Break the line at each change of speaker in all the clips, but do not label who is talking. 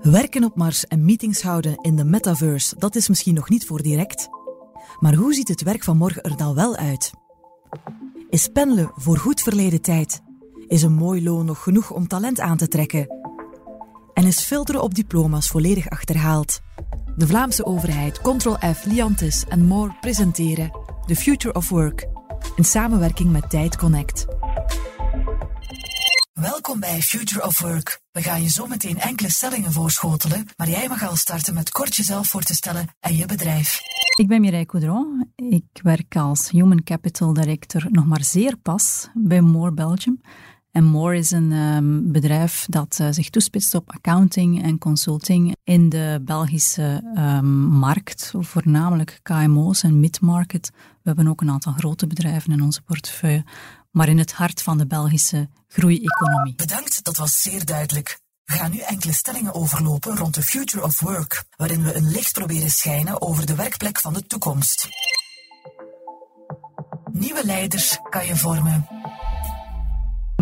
Werken op Mars en meetings houden in de metaverse, dat is misschien nog niet voor direct. Maar hoe ziet het werk van morgen er dan wel uit? Is pendelen voor goed verleden tijd? Is een mooi loon nog genoeg om talent aan te trekken? En is filteren op diploma's volledig achterhaald? De Vlaamse overheid, Ctrl F, Liantis en More presenteren The Future of Work in samenwerking met Tijd Connect. Welkom bij Future of Work. We gaan je zo meteen enkele stellingen voorschotelen, maar jij mag al starten met kort jezelf voor te stellen en je bedrijf.
Ik ben Mireille Coudron. Ik werk als Human Capital Director nog maar zeer pas bij More Belgium. En is een um, bedrijf dat uh, zich toespitst op accounting en consulting in de Belgische um, markt, voornamelijk KMO's en mid-market. We hebben ook een aantal grote bedrijven in onze portefeuille, maar in het hart van de Belgische groeieconomie.
Bedankt, dat was zeer duidelijk. We gaan nu enkele stellingen overlopen rond de Future of Work, waarin we een licht proberen schijnen over de werkplek van de toekomst. Nieuwe leiders kan je vormen.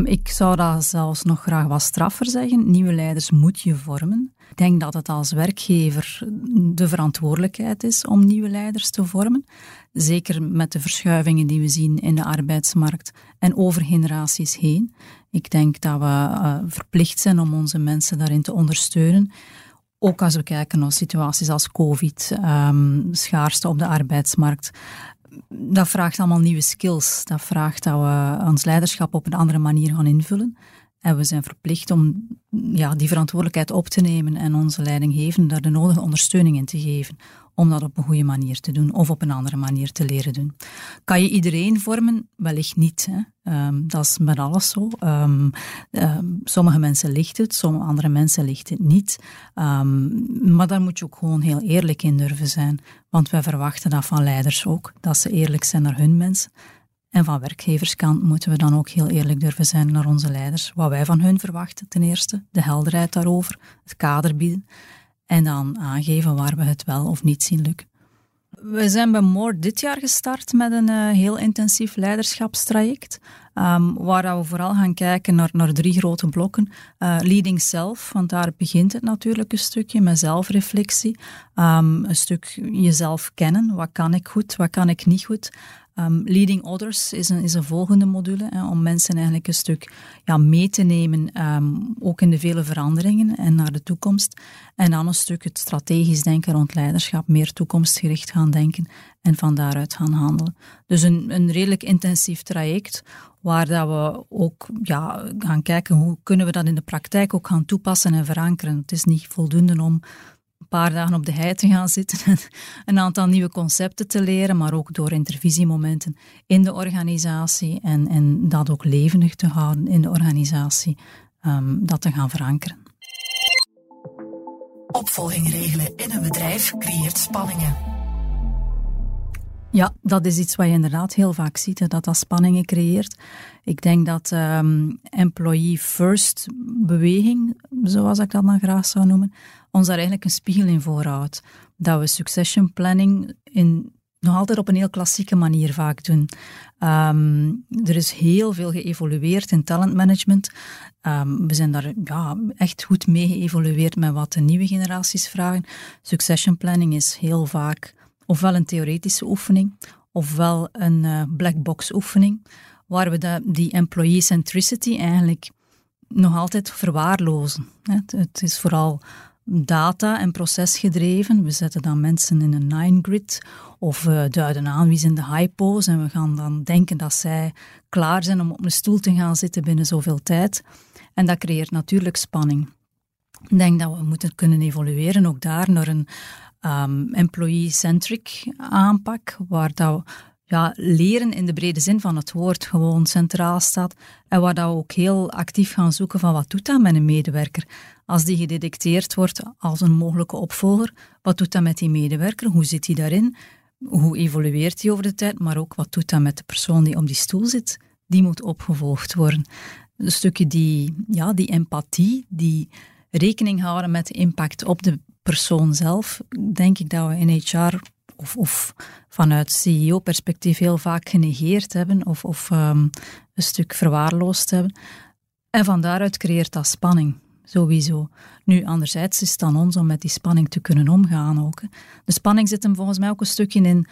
Ik zou dat zelfs nog graag wat straffer zeggen. Nieuwe leiders moet je vormen. Ik denk dat het als werkgever de verantwoordelijkheid is om nieuwe leiders te vormen. Zeker met de verschuivingen die we zien in de arbeidsmarkt en over generaties heen. Ik denk dat we uh, verplicht zijn om onze mensen daarin te ondersteunen. Ook als we kijken naar situaties als COVID, um, schaarste op de arbeidsmarkt dat vraagt allemaal nieuwe skills. Dat vraagt dat we ons leiderschap op een andere manier gaan invullen. En we zijn verplicht om ja, die verantwoordelijkheid op te nemen en onze leidinggevenden daar de nodige ondersteuning in te geven om dat op een goede manier te doen of op een andere manier te leren doen. Kan je iedereen vormen? Wellicht niet. Hè? Um, dat is met alles zo. Um, um, sommige mensen ligt het, sommige andere mensen ligt het niet. maar daar moet je ook gewoon heel eerlijk in durven zijn. Want wij verwachten dat van leiders ook, dat ze eerlijk zijn naar hun mensen. En van werkgeverskant moeten we dan ook heel eerlijk durven zijn naar onze leiders. Wat wij van hun verwachten, ten eerste. De helderheid daarover, het kader bieden. En dan aangeven waar we het wel of niet zien lukken. We zijn bij More dit jaar gestart met een uh, heel intensief leiderschapstraject. Um, waar we vooral gaan kijken naar, naar drie grote blokken. Uh, leading self, want daar begint het natuurlijk een stukje met zelfreflectie. Um, een stuk jezelf kennen. Wat kan ik goed, wat kan ik niet goed? Um, leading Others is een, is een volgende module, hè, om mensen eigenlijk een stuk ja, mee te nemen, um, ook in de vele veranderingen en naar de toekomst. En dan een stuk het strategisch denken rond leiderschap, meer toekomstgericht gaan denken en van daaruit gaan handelen. Dus een, een redelijk intensief traject, waar dat we ook ja, gaan kijken hoe kunnen we dat in de praktijk ook gaan toepassen en verankeren. Het is niet voldoende om paar dagen op de hei te gaan zitten en een aantal nieuwe concepten te leren, maar ook door intervisiemomenten in de organisatie en, en dat ook levendig te houden in de organisatie, um, dat te gaan verankeren.
Opvolging regelen in een bedrijf creëert spanningen.
Ja, dat is iets wat je inderdaad heel vaak ziet, dat dat spanningen creëert. Ik denk dat um, employee first beweging, zoals ik dat dan graag zou noemen, ons daar eigenlijk een spiegel in voorhoudt. Dat we succession planning in, nog altijd op een heel klassieke manier vaak doen. Um, er is heel veel geëvolueerd in talentmanagement. Um, we zijn daar ja, echt goed mee geëvolueerd met wat de nieuwe generaties vragen. Succession planning is heel vaak ofwel een theoretische oefening, ofwel een uh, black box oefening, waar we de, die employee centricity eigenlijk nog altijd verwaarlozen. Het is vooral data- en procesgedreven. We zetten dan mensen in een nine-grid of we duiden aan wie zijn de hypo's en we gaan dan denken dat zij klaar zijn om op een stoel te gaan zitten binnen zoveel tijd. En dat creëert natuurlijk spanning. Ik denk dat we moeten kunnen evolueren ook daar naar een um, employee-centric aanpak, waar dat ja, leren in de brede zin van het woord gewoon centraal staat. En waar dat we ook heel actief gaan zoeken van wat doet dat met een medewerker. Als die gedetecteerd wordt als een mogelijke opvolger, wat doet dat met die medewerker? Hoe zit hij daarin? Hoe evolueert hij over de tijd? Maar ook wat doet dat met de persoon die op die stoel zit? Die moet opgevolgd worden. Een stukje die, ja, die empathie, die rekening houden met de impact op de persoon zelf, denk ik dat we in HR of, of vanuit CEO-perspectief heel vaak genegeerd hebben of, of um, een stuk verwaarloosd hebben. En van daaruit creëert dat spanning. sowieso. Nu, anderzijds is het aan ons om met die spanning te kunnen omgaan ook. De spanning zit hem volgens mij ook een stukje in...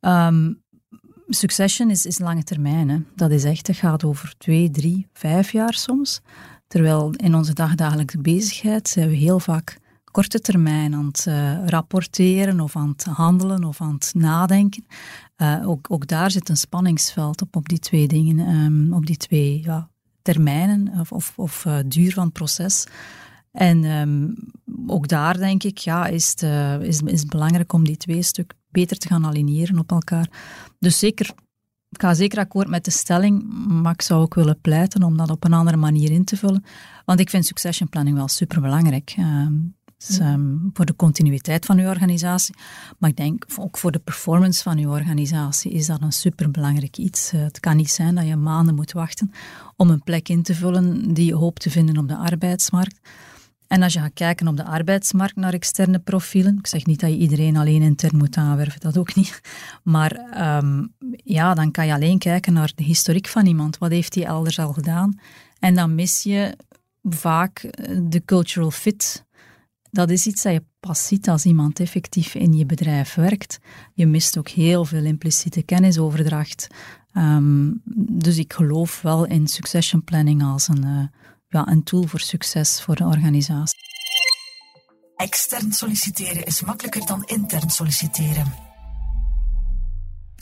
Um, succession is, is lange termijn. Hè. Dat is echt, het gaat over twee, drie, vijf jaar soms. Terwijl in onze dagdagelijkse bezigheid zijn we heel vaak korte termijn aan het uh, rapporteren of aan het handelen of aan het nadenken. Uh, ook, ook daar zit een spanningsveld op, op die twee dingen, um, op die twee ja, termijnen of, of, of uh, duur van het proces. En um, ook daar denk ik, ja, is het, is, is belangrijk om die twee stuk beter te gaan aligneren op elkaar. Dus zeker ik ga zeker akkoord met de stelling, maar ik zou ook willen pleiten om dat op een andere manier in te vullen. Want ik vind succession planning wel superbelangrijk. Uh, dus, um, voor de continuïteit van uw organisatie. Maar ik denk ook voor de performance van uw organisatie is dat een superbelangrijk iets. Uh, het kan niet zijn dat je maanden moet wachten om een plek in te vullen die je hoopt te vinden op de arbeidsmarkt. En als je gaat kijken op de arbeidsmarkt naar externe profielen, ik zeg niet dat je iedereen alleen intern moet aanwerven, dat ook niet. Maar um, ja, dan kan je alleen kijken naar de historiek van iemand. Wat heeft hij elders al gedaan? En dan mis je vaak de cultural fit dat is iets dat je pas ziet als iemand effectief in je bedrijf werkt. Je mist ook heel veel impliciete kennisoverdracht. Um, dus ik geloof wel in succession planning als een, uh, ja, een tool voor succes voor de organisatie.
Extern solliciteren is makkelijker dan intern solliciteren.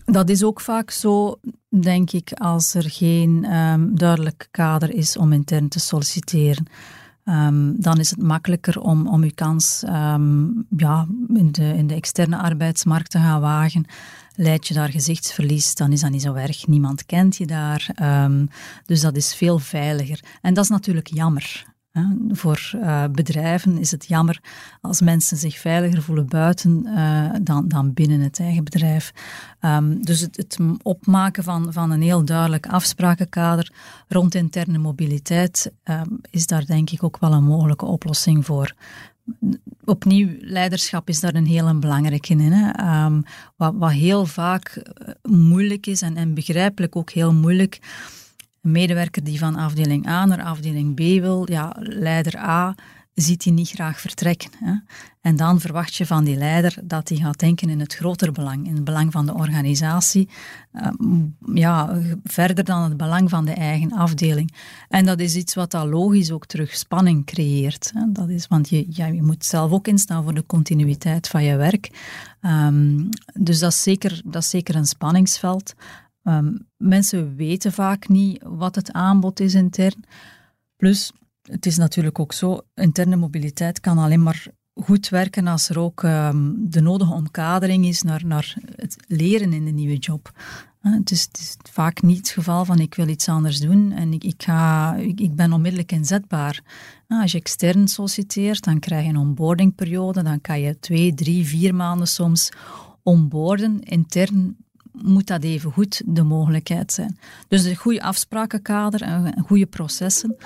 Dat is ook vaak zo, denk ik, als er geen um, duidelijk kader is om intern te solliciteren. Um, dan is het makkelijker om, om uw kans um, ja, in, de, in de externe arbeidsmarkt te gaan wagen. Leid je daar gezichtsverlies, dan is dat niet zo erg. Niemand kent je daar. Um, dus dat is veel veiliger. En dat is natuurlijk jammer. Voor uh, bedrijven is het jammer als mensen zich veiliger voelen buiten uh, dan, dan binnen het eigen bedrijf. Um, dus het, opmaken van, van een heel duidelijk afsprakenkader rond interne mobiliteit um, is daar denk ik ook wel een mogelijke oplossing voor. Opnieuw, leiderschap is daar een heel belangrijke in. Hè? Um, wat, wat heel vaak eh, moeilijk is en, en begrijpelijk ook heel moeilijk een medewerker die van afdeling A naar afdeling B wil, ja, leider A ziet hij niet graag vertrekken. Hè? En dan verwacht je van die leider dat hij gaat denken in het grotere belang, in het belang van de organisatie, ehm, ja, verder dan het belang van de eigen afdeling. En dat is iets wat al logisch ook terug spanning creëert. Hè? Dat is, want je, ja, je moet zelf ook instaan voor de continuïteit van je werk. Um, dus dat is, zeker, dat is zeker een spanningsveld. Um, mensen weten vaak niet wat het aanbod is intern. Plus, het is natuurlijk ook zo, interne mobiliteit kan alleen maar goed werken als er ook um, de nodige omkadering is naar, naar het leren in de nieuwe job. Uh, het, is, het, is, vaak niet het geval van ik wil iets anders doen en ik, ik, ga, ik, ben onmiddellijk inzetbaar. Uh, als je extern solliciteert, dan krijg je een onboardingperiode, dan kan je twee, drie, vier maanden soms onboarden. Intern moet dat even goed de mogelijkheid zijn. Dus een goede afsprakenkader en goede processen.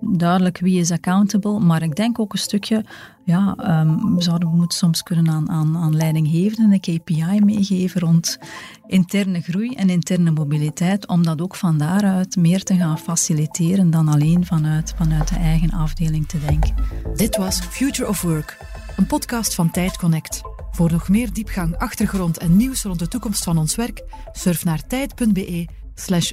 Duidelijk wie is accountable, maar ik denk ook een stukje, ja, um, we zouden moeten soms kunnen aan, aan, aan leidinggevenden een KPI meegeven rond interne groei en interne mobiliteit, om dat ook van daaruit meer te gaan faciliteren dan alleen vanuit, vanuit de eigen afdeling te denken.
Dit was Future of Work, een podcast van Tijd Connect. Voor nog meer diepgang, achtergrond en nieuws rond de toekomst van ons werk, surf naar tijd.be slash.